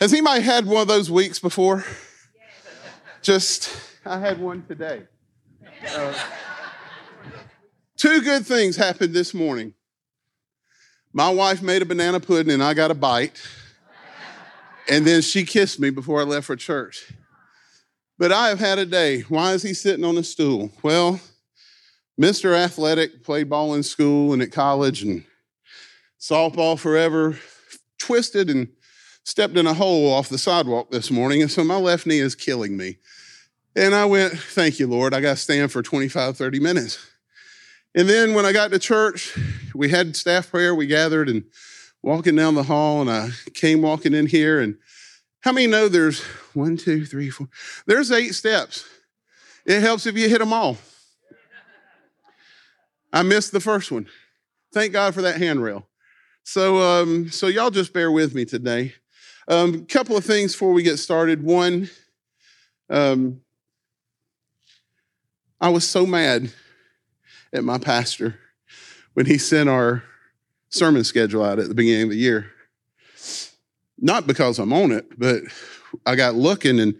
Has anybody had one of those weeks before? Just, I had one today. Uh, two good things happened this morning. My wife made a banana pudding and I got a bite. And then she kissed me before I left for church. But I have had a day. Why is he sitting on a stool? Well, Mr. Athletic played ball in school and at college and softball forever, twisted and stepped in a hole off the sidewalk this morning, and so my left knee is killing me. And I went, Thank you, Lord. I got to stand for 25, 30 minutes. And then when I got to church, we had staff prayer, we gathered and walking down the hall, and I came walking in here. And how many know there's one, two, three, four? There's eight steps. It helps if you hit them all. I missed the first one. Thank God for that handrail. So, um, so y'all just bear with me today. A um, couple of things before we get started. One, um, I was so mad at my pastor when he sent our sermon schedule out at the beginning of the year. Not because I'm on it, but I got looking and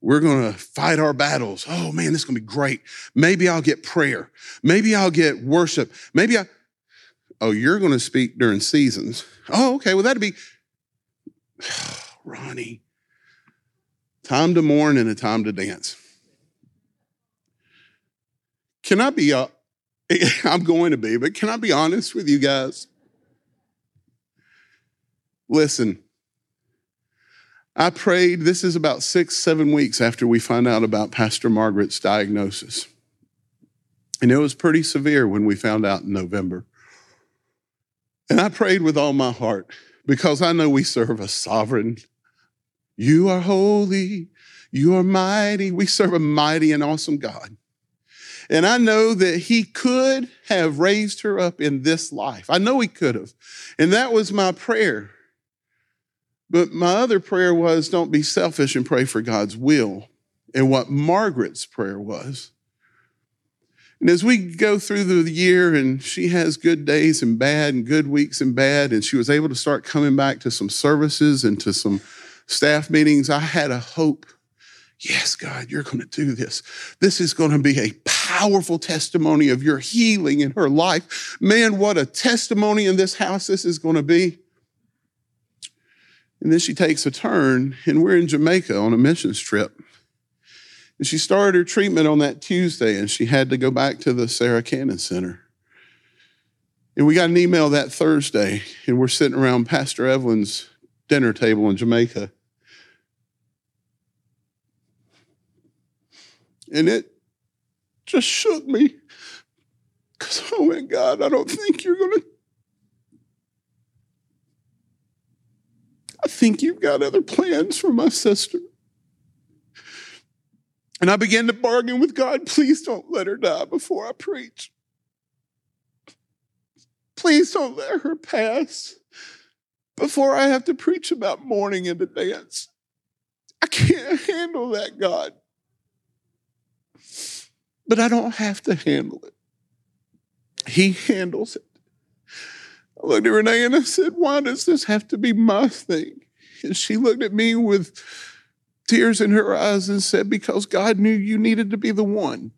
we're going to fight our battles. Oh man, this is going to be great. Maybe I'll get prayer. Maybe I'll get worship. Maybe I, oh, you're going to speak during seasons. Oh, okay. Well, that'd be, Ronnie, time to mourn and a time to dance. Can I be, uh, I'm going to be, but can I be honest with you guys? Listen, I prayed, this is about six, seven weeks after we found out about Pastor Margaret's diagnosis. And it was pretty severe when we found out in November. And I prayed with all my heart because I know we serve a sovereign. You are holy. You are mighty. We serve a mighty and awesome God. And I know that he could have raised her up in this life. I know he could have. And that was my prayer. But my other prayer was don't be selfish and pray for God's will. And what Margaret's prayer was and as we go through the year, and she has good days and bad, and good weeks and bad, and she was able to start coming back to some services and to some staff meetings, I had a hope. Yes, God, you're going to do this. This is going to be a powerful testimony of your healing in her life. Man, what a testimony in this house this is going to be. And then she takes a turn, and we're in Jamaica on a missions trip. And she started her treatment on that Tuesday, and she had to go back to the Sarah Cannon Center. And we got an email that Thursday, and we're sitting around Pastor Evelyn's dinner table in Jamaica. And it just shook me because, oh my God, I don't think you're going to. I think you've got other plans for my sister. And I began to bargain with God, please don't let her die before I preach. Please don't let her pass before I have to preach about mourning and to dance. I can't handle that, God. But I don't have to handle it. He handles it. I looked at Renee and I said, Why does this have to be my thing? And she looked at me with tears in her eyes and said, Because God knew you needed to be the one.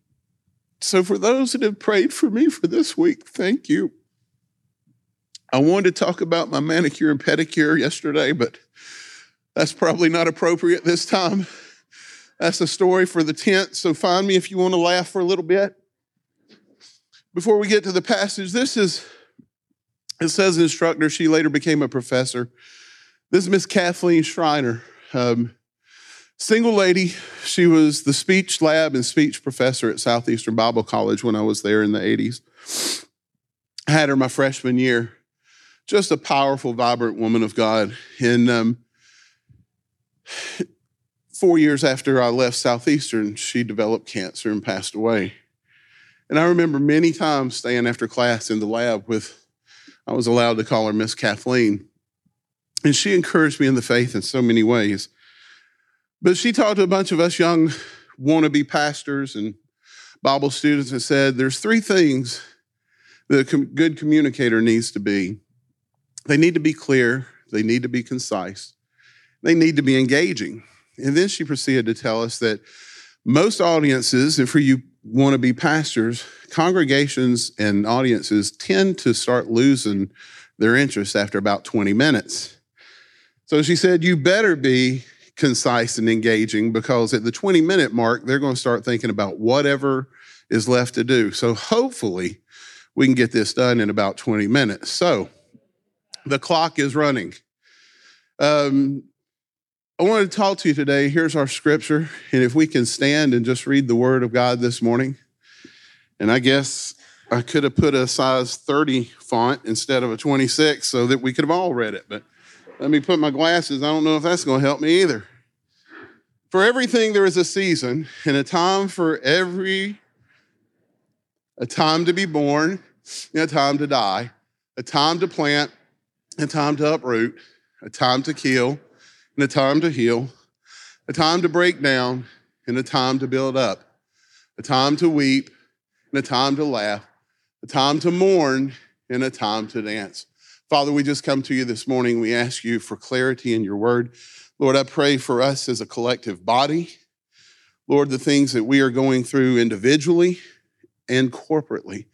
So, for those that have prayed for me for this week, thank you. I wanted to talk about my manicure and pedicure yesterday, but that's probably not appropriate this time. That's a story for the tent, so find me if you want to laugh for a little bit. Before we get to the passage, this is, it says instructor, she later became a professor. This is Miss Kathleen Schreiner. Um, Single lady, she was the speech lab and speech professor at Southeastern Bible College when I was there in the 80s. I had her my freshman year. Just a powerful, vibrant woman of God. And um, four years after I left Southeastern, she developed cancer and passed away. And I remember many times staying after class in the lab with, I was allowed to call her Miss Kathleen. And she encouraged me in the faith in so many ways. But she talked to a bunch of us young wannabe pastors and Bible students and said there's three things that a good communicator needs to be. They need to be clear, they need to be concise, they need to be engaging. And then she proceeded to tell us that most audiences, and for you want to be pastors, congregations and audiences tend to start losing their interest after about 20 minutes. So she said, You better be concise and engaging because at the 20 minute mark, they're going to start thinking about whatever is left to do. So hopefully, we can get this done in about 20 minutes. So the clock is running. Um, I want to talk to you today. Here's our scripture. And if we can stand and just read the word of God this morning. And I guess I could have put a size 30 font instead of a 26 so that we could have all read it. But let me put my glasses. I don't know if that's going to help me either. For everything, there is a season and a time for every, a time to be born and a time to die, a time to plant, a time to uproot, a time to kill, and a time to heal, a time to break down, and a time to build up, a time to weep, and a time to laugh, a time to mourn, and a time to dance. Father, we just come to you this morning. We ask you for clarity in your word. Lord, I pray for us as a collective body. Lord, the things that we are going through individually and corporately.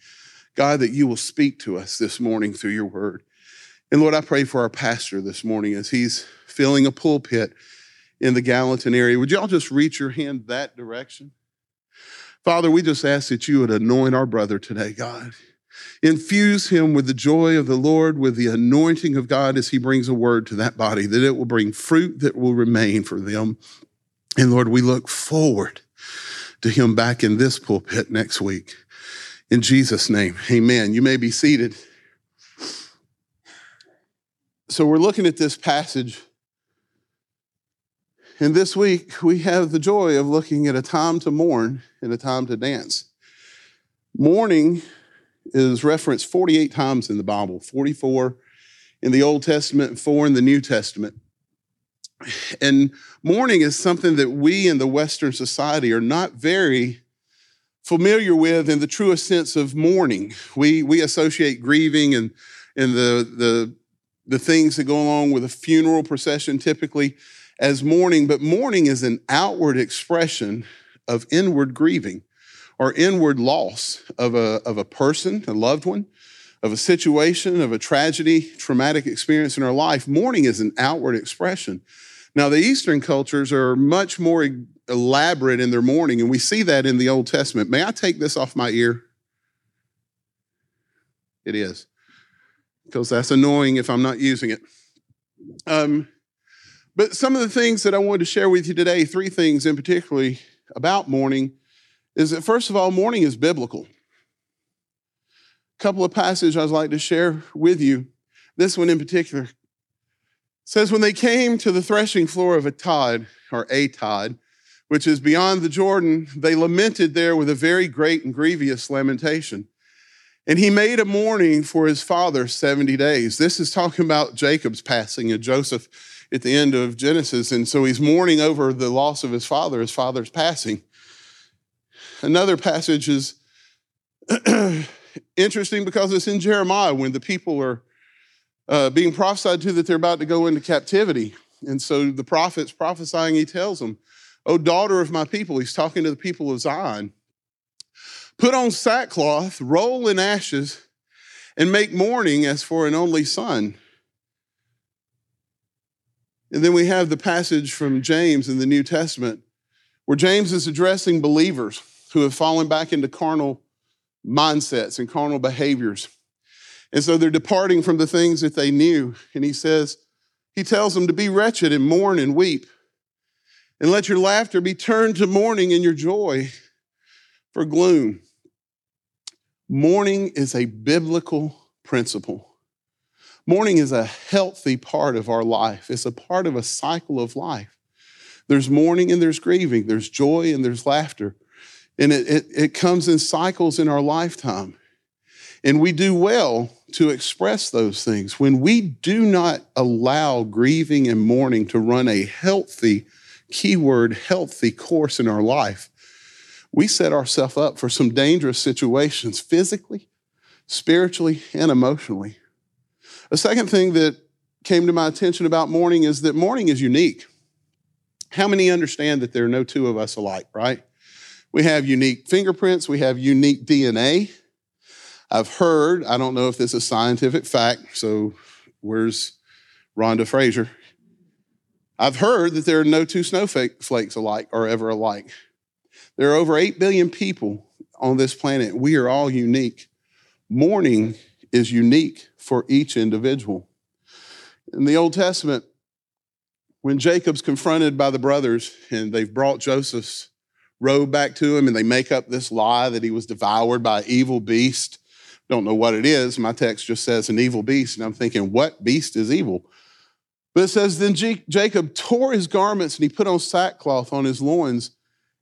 God, that you will speak to us this morning through your word. And Lord, I pray for our pastor this morning as he's filling a pulpit in the Gallatin area. Would y'all just reach your hand that direction? Father, we just ask that you would anoint our brother today, God. Infuse him with the joy of the Lord, with the anointing of God as he brings a word to that body, that it will bring fruit that will remain for them. And Lord, we look forward to him back in this pulpit next week. In Jesus' name, amen. You may be seated. So we're looking at this passage. And this week, we have the joy of looking at a time to mourn and a time to dance. Mourning is referenced 48 times in the Bible, 44 in the Old Testament and four in the New Testament. And mourning is something that we in the Western society are not very familiar with in the truest sense of mourning. We, we associate grieving and, and the, the, the things that go along with a funeral procession typically as mourning, but mourning is an outward expression of inward grieving or inward loss of a, of a person, a loved one, of a situation, of a tragedy, traumatic experience in our life. Mourning is an outward expression. Now, the Eastern cultures are much more elaborate in their mourning, and we see that in the Old Testament. May I take this off my ear? It is, because that's annoying if I'm not using it. Um, but some of the things that I wanted to share with you today, three things in particularly about mourning, is that first of all, mourning is biblical. A couple of passages I'd like to share with you. This one in particular says, When they came to the threshing floor of Atad, or Atad, which is beyond the Jordan, they lamented there with a very great and grievous lamentation. And he made a mourning for his father 70 days. This is talking about Jacob's passing and Joseph at the end of Genesis. And so he's mourning over the loss of his father, his father's passing. Another passage is interesting because it's in Jeremiah when the people are uh, being prophesied to that they're about to go into captivity. And so the prophet's prophesying, he tells them, O daughter of my people, he's talking to the people of Zion, put on sackcloth, roll in ashes, and make mourning as for an only son. And then we have the passage from James in the New Testament where James is addressing believers who have fallen back into carnal mindsets and carnal behaviors. And so they're departing from the things that they knew. And he says, he tells them to be wretched and mourn and weep. And let your laughter be turned to mourning and your joy for gloom. Mourning is a biblical principle. Mourning is a healthy part of our life, it's a part of a cycle of life. There's mourning and there's grieving, there's joy and there's laughter. And it, it, it comes in cycles in our lifetime. And we do well to express those things. When we do not allow grieving and mourning to run a healthy, keyword, healthy course in our life, we set ourselves up for some dangerous situations physically, spiritually, and emotionally. A second thing that came to my attention about mourning is that mourning is unique. How many understand that there are no two of us alike, right? We have unique fingerprints, we have unique DNA. I've heard, I don't know if this is scientific fact, so where's Rhonda Frazier? I've heard that there are no two snowflakes alike or ever alike. There are over 8 billion people on this planet. We are all unique. Mourning is unique for each individual. In the Old Testament, when Jacob's confronted by the brothers and they've brought Joseph's robe back to him and they make up this lie that he was devoured by an evil beast, don't know what it is. My text just says an evil beast. And I'm thinking, what beast is evil? But it says, then Jacob tore his garments and he put on sackcloth on his loins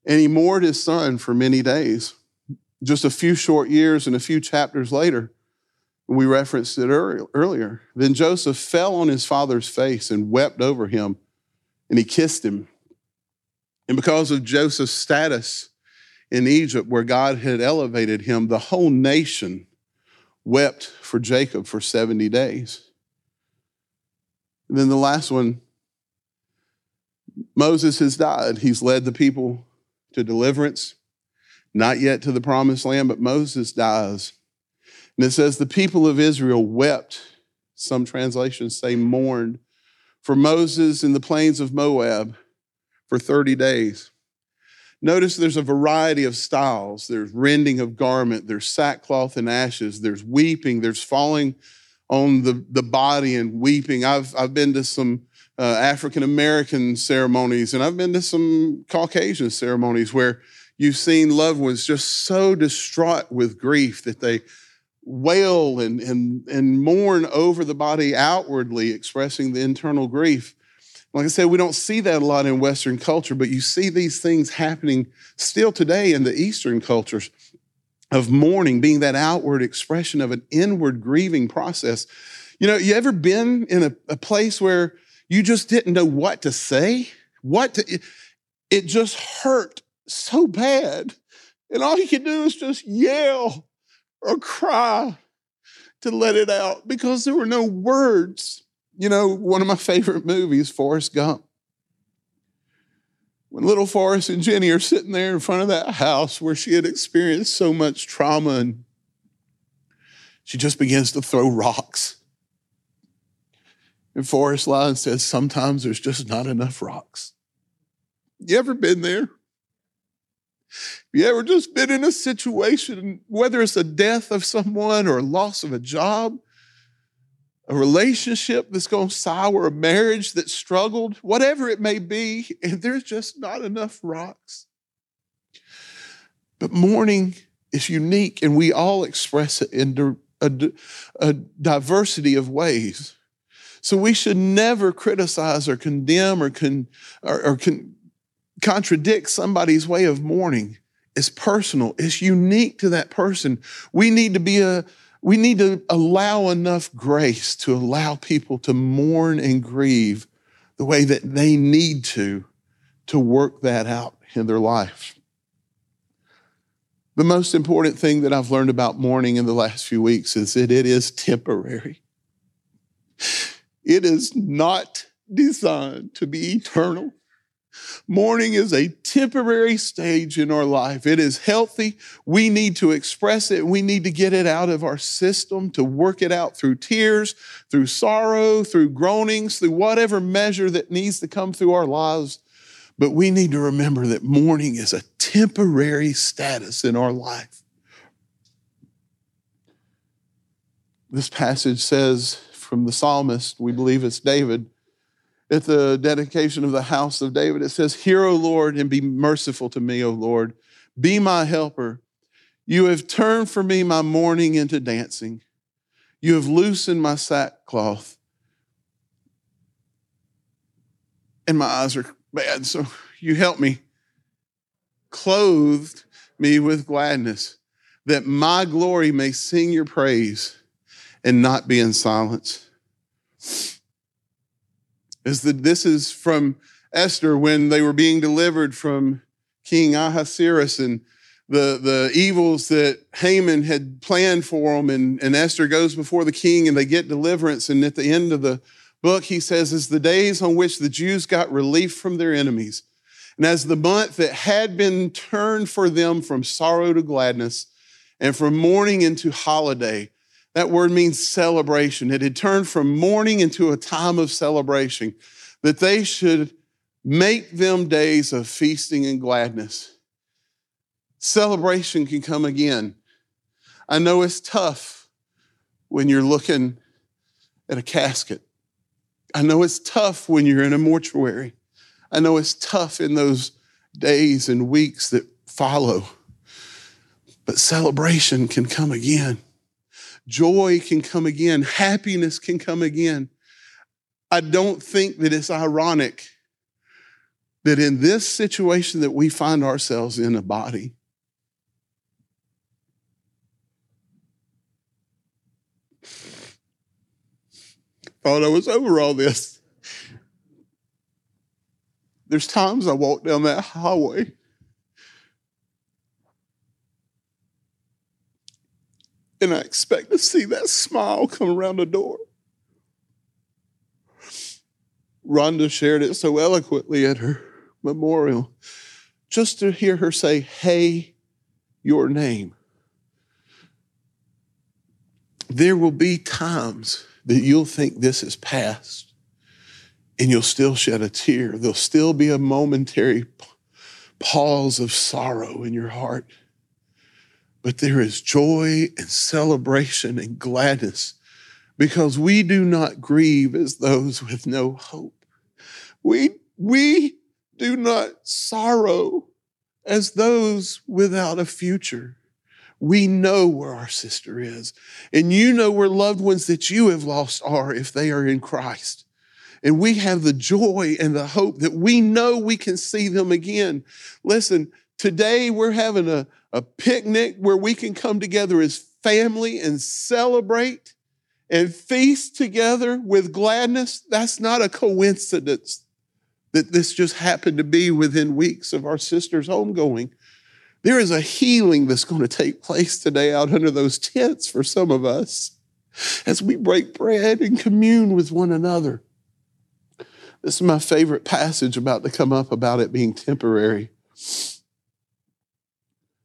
and he mourned his son for many days. Just a few short years and a few chapters later, we referenced it earlier. Then Joseph fell on his father's face and wept over him, and he kissed him. And because of Joseph's status in Egypt, where God had elevated him, the whole nation wept for Jacob for 70 days. And then the last one Moses has died. He's led the people to deliverance, not yet to the promised land, but Moses dies. And it says, The people of Israel wept, some translations say mourned, for Moses in the plains of Moab for 30 days. Notice there's a variety of styles. There's rending of garment, there's sackcloth and ashes, there's weeping, there's falling on the, the body and weeping. I've, I've been to some uh, African American ceremonies and I've been to some Caucasian ceremonies where you've seen loved ones just so distraught with grief that they wail and, and, and mourn over the body outwardly, expressing the internal grief. Like I said, we don't see that a lot in Western culture, but you see these things happening still today in the Eastern cultures of mourning being that outward expression of an inward grieving process. You know, you ever been in a, a place where you just didn't know what to say? What to, it, it just hurt so bad. And all you can do is just yell or cry to let it out because there were no words. You know, one of my favorite movies, Forrest Gump. When little Forrest and Jenny are sitting there in front of that house where she had experienced so much trauma and she just begins to throw rocks. And Forrest Line says, Sometimes there's just not enough rocks. You ever been there? you ever just been in a situation, whether it's a death of someone or loss of a job, a relationship that's going gone sour, a marriage that struggled, whatever it may be, and there's just not enough rocks? But mourning is unique, and we all express it in a, a diversity of ways. So we should never criticize or condemn or, con, or, or con, contradict somebody's way of mourning. It's personal. It's unique to that person. We need to be a, we need to allow enough grace to allow people to mourn and grieve the way that they need to, to work that out in their life. The most important thing that I've learned about mourning in the last few weeks is that it is temporary. It is not designed to be eternal. Mourning is a temporary stage in our life. It is healthy. We need to express it. We need to get it out of our system to work it out through tears, through sorrow, through groanings, through whatever measure that needs to come through our lives. But we need to remember that mourning is a temporary status in our life. This passage says from the psalmist, we believe it's David, at the dedication of the house of David, it says, Hear, O Lord, and be merciful to me, O Lord. Be my helper. You have turned for me my mourning into dancing. You have loosened my sackcloth. And my eyes are bad, so you help me. Clothed me with gladness, that my glory may sing your praise and not be in silence is that this is from Esther when they were being delivered from King Ahasuerus and the, the evils that Haman had planned for them. And, and Esther goes before the king and they get deliverance. And at the end of the book, he says, is the days on which the Jews got relief from their enemies. And as the month that had been turned for them from sorrow to gladness and from mourning into holiday, that word means celebration. It had turned from mourning into a time of celebration, that they should make them days of feasting and gladness. Celebration can come again. I know it's tough when you're looking at a casket. I know it's tough when you're in a mortuary. I know it's tough in those days and weeks that follow. But celebration can come again. Joy can come again. Happiness can come again. I don't think that it's ironic that in this situation that we find ourselves in a body, thought I was over all this. There's times I walk down that highway and I expect to see that smile come around the door. Rhonda shared it so eloquently at her memorial. Just to hear her say, Hey, your name. There will be times that you'll think this is past and you'll still shed a tear. There'll still be a momentary pause of sorrow in your heart. But there is joy and celebration and gladness because we do not grieve as those with no hope. We, we do not sorrow as those without a future. We know where our sister is. And you know where loved ones that you have lost are if they are in Christ. And we have the joy and the hope that we know we can see them again. Listen, today we're having a, a picnic where we can come together as family and celebrate and feast together with gladness. That's not a coincidence that this just happened to be within weeks of our sister's homegoing. There is a healing that's going to take place today out under those tents for some of us as we break bread and commune with one another. This is my favorite passage about to come up about it being temporary.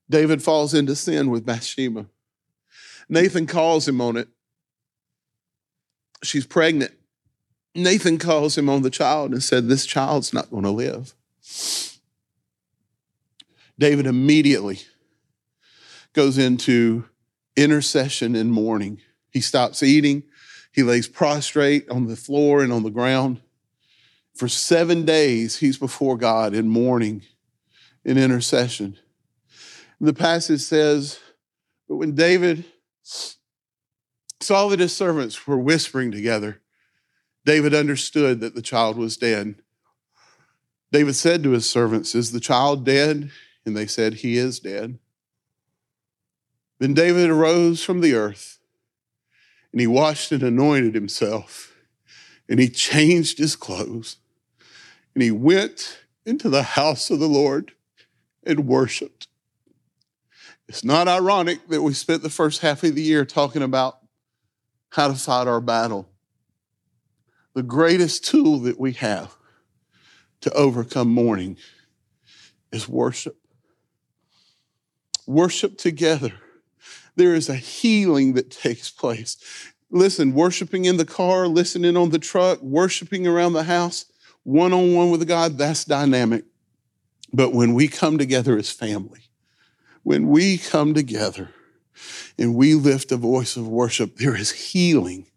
David falls into sin with Bathsheba. Nathan calls him on it. She's pregnant. Nathan calls him on the child and said, This child's not going to live. David immediately goes into intercession and mourning. He stops eating. He lays prostrate on the floor and on the ground. For seven days, he's before God in mourning, in intercession. The passage says, But when David saw that his servants were whispering together, David understood that the child was dead. David said to his servants, Is the child dead? And they said, He is dead. Then David arose from the earth, and he washed and anointed himself, and he changed his clothes, and he went into the house of the Lord and worshiped. It's not ironic that we spent the first half of the year talking about how to fight our battle. The greatest tool that we have to overcome mourning is worship worship together, there is a healing that takes place. Listen, worshiping in the car, listening on the truck, worshiping around the house, one on one with God, that's dynamic. But when we come together as family, when we come together and we lift a voice of worship, there is healing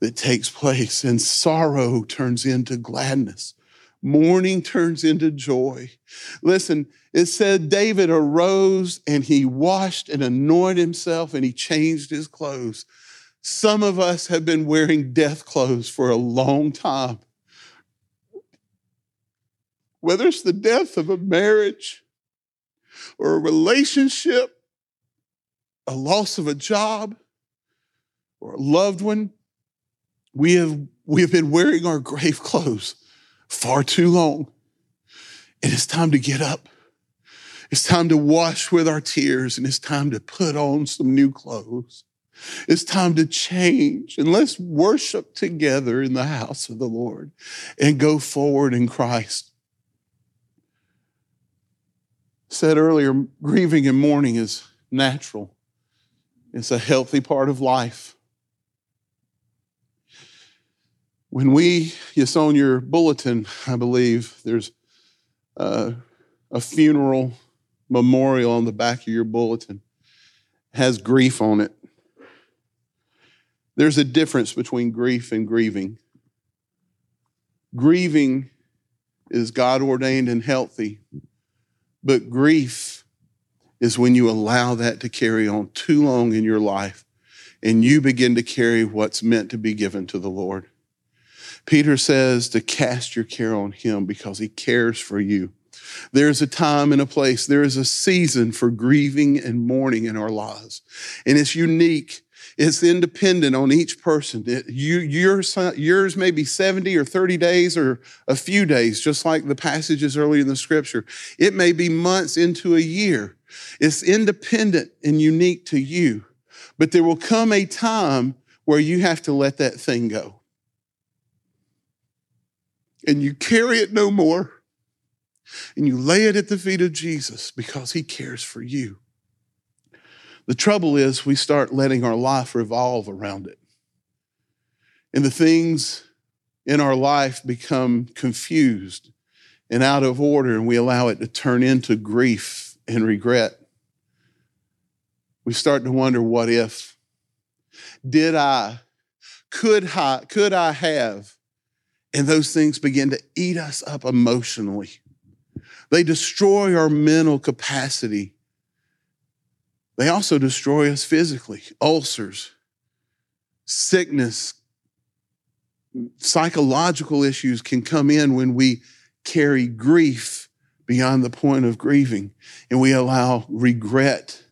that takes place, and sorrow turns into gladness. Mourning turns into joy. Listen, it said David arose and he washed and anointed himself and he changed his clothes. Some of us have been wearing death clothes for a long time. Whether it's the death of a marriage or a relationship, a loss of a job, or a loved one, we have, we have been wearing our grave clothes far too long. And it's time to get up. It's time to wash with our tears and it's time to put on some new clothes. It's time to change and let's worship together in the house of the Lord and go forward in Christ. Said earlier, grieving and mourning is natural. It's a healthy part of life. When we, it's on your bulletin, I believe, there's uh, a funeral memorial on the back of your bulletin. Has grief on it. There's a difference between grief and grieving. Grieving is God ordained and healthy, but grief is when you allow that to carry on too long in your life and you begin to carry what's meant to be given to the Lord. Peter says to cast your care on him because he cares for you. There's a time and a place, there is a season for grieving and mourning in our lives. And it's unique it's independent on each person. It, you, yours, yours may be 70 or 30 days or a few days, just like the passages earlier in the scripture. It may be months into a year. It's independent and unique to you. But there will come a time where you have to let that thing go. And you carry it no more. And you lay it at the feet of Jesus because he cares for you. The trouble is, we start letting our life revolve around it. And the things in our life become confused and out of order, and we allow it to turn into grief and regret. We start to wonder what if? Did I? Could I? Could I have? And those things begin to eat us up emotionally. They destroy our mental capacity they also destroy us physically ulcers, sickness, psychological issues can come in when we carry grief beyond the point of grieving and we allow regret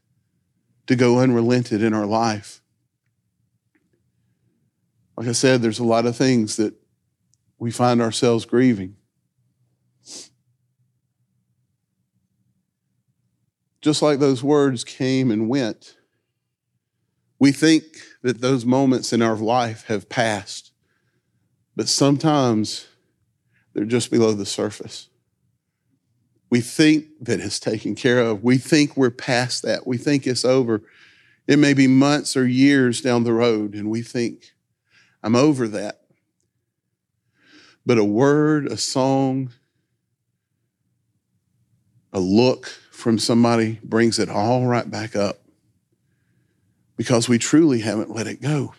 to go unrelented in our life. Like I said, there's a lot of things that we find ourselves grieving. Just like those words came and went, we think that those moments in our life have passed, but sometimes they're just below the surface. We think that it's taken care of. We think we're past that. We think it's over. It may be months or years down the road, and we think, I'm over that. But a word, a song, a look, from somebody brings it all right back up because we truly haven't let it go.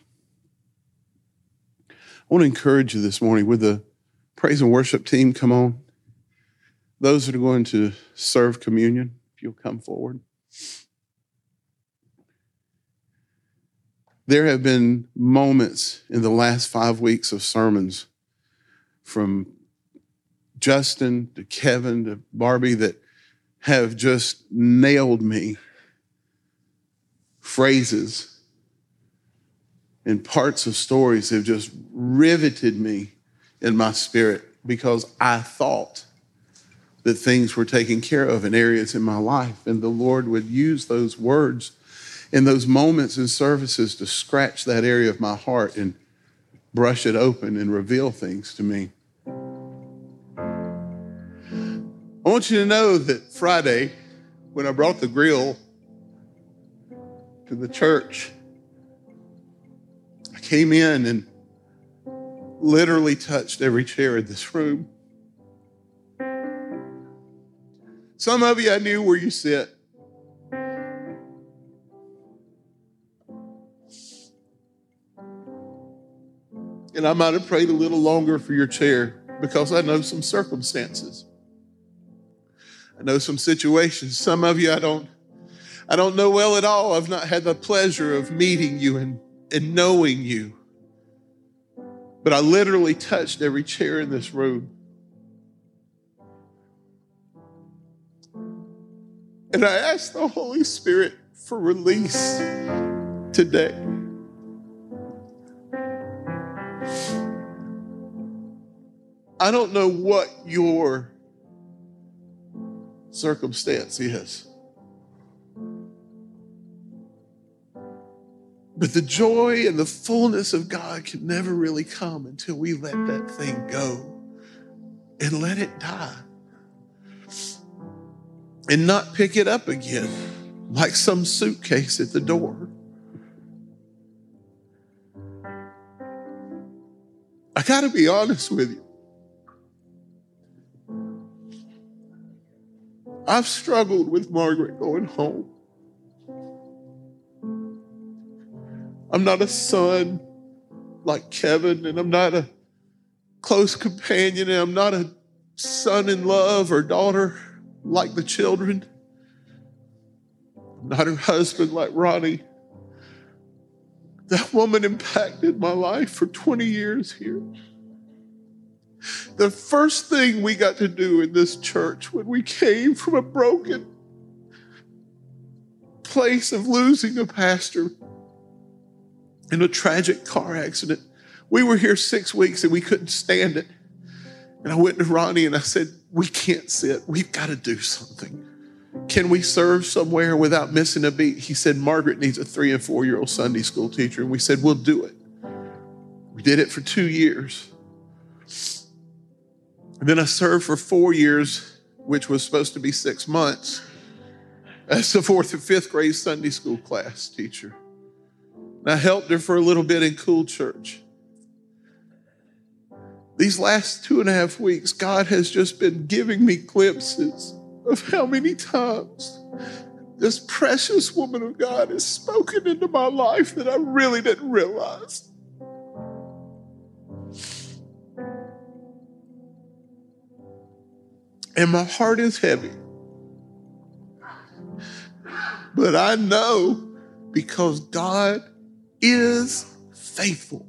I want to encourage you this morning with the praise and worship team come on. Those that are going to serve communion, if you'll come forward. There have been moments in the last five weeks of sermons from Justin to Kevin to Barbie that have just nailed me. Phrases and parts of stories have just riveted me in my spirit because I thought that things were taken care of in areas in my life. And the Lord would use those words in those moments and services to scratch that area of my heart and brush it open and reveal things to me. I want you to know that Friday, when I brought the grill to the church, I came in and literally touched every chair in this room. Some of you I knew where you sit. And I might have prayed a little longer for your chair because I know some circumstances. I know some situations. Some of you I don't I don't know well at all. I've not had the pleasure of meeting you and, and knowing you. But I literally touched every chair in this room. And I asked the Holy Spirit for release today. I don't know what your circumstance is. But the joy and the fullness of God can never really come until we let that thing go and let it die and not pick it up again like some suitcase at the door. I got to be honest with you. I've struggled with Margaret going home. I'm not a son like Kevin, and I'm not a close companion, and I'm not a son in love or daughter like the children. I'm not her husband like Ronnie. That woman impacted my life for 20 years here. The first thing we got to do in this church when we came from a broken place of losing a pastor in a tragic car accident. We were here six weeks and we couldn't stand it. And I went to Ronnie and I said, We can't sit. We've got to do something. Can we serve somewhere without missing a beat? He said, Margaret needs a three and four year old Sunday school teacher. And we said, We'll do it. We did it for two years. And then I served for four years, which was supposed to be six months, as the fourth and fifth grade Sunday school class teacher. And I helped her for a little bit in Cool Church. These last two and a half weeks, God has just been giving me glimpses of how many times this precious woman of God has spoken into my life that I really didn't realize. And my heart is heavy. But I know because God is faithful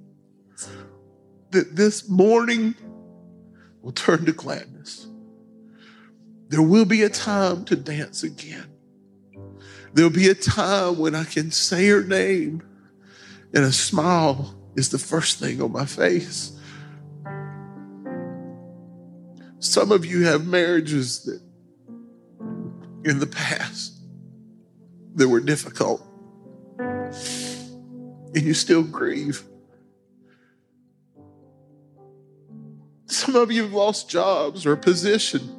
that this morning will turn to gladness. There will be a time to dance again. There'll be a time when I can say her name and a smile is the first thing on my face. Some of you have marriages that in the past that were difficult and you still grieve. Some of you have lost jobs or position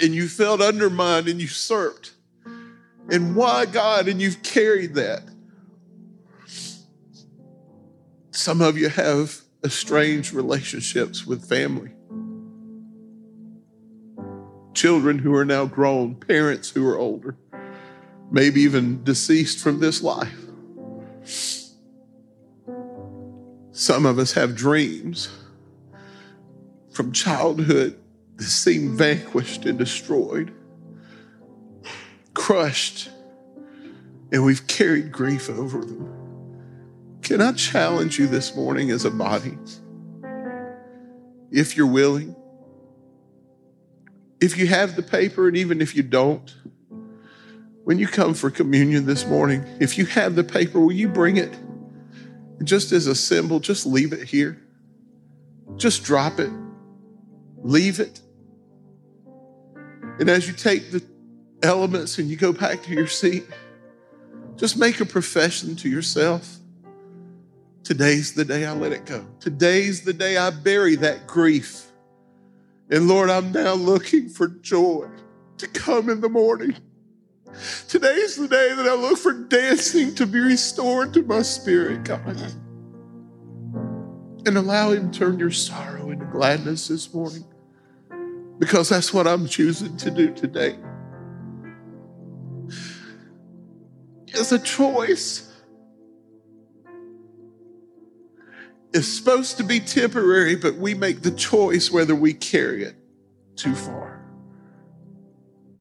and you felt undermined and usurped. And why, God? And you've carried that. Some of you have estranged relationships with family children who are now grown, parents who are older, maybe even deceased from this life. Some of us have dreams from childhood that seem vanquished and destroyed, crushed, and we've carried grief over them. Can I challenge you this morning as a body? If you're willing, if you have the paper, and even if you don't, when you come for communion this morning, if you have the paper, will you bring it? Just as a symbol, just leave it here. Just drop it. Leave it. And as you take the elements and you go back to your seat, just make a profession to yourself. Today's the day I let it go. Today's the day I bury that grief. And Lord, I'm now looking for joy to come in the morning. Today is the day that I look for dancing to be restored to my spirit, God. And allow Him to turn your sorrow into gladness this morning because that's what I'm choosing to do today. It's a choice. It's supposed to be temporary, but we make the choice whether we carry it too far.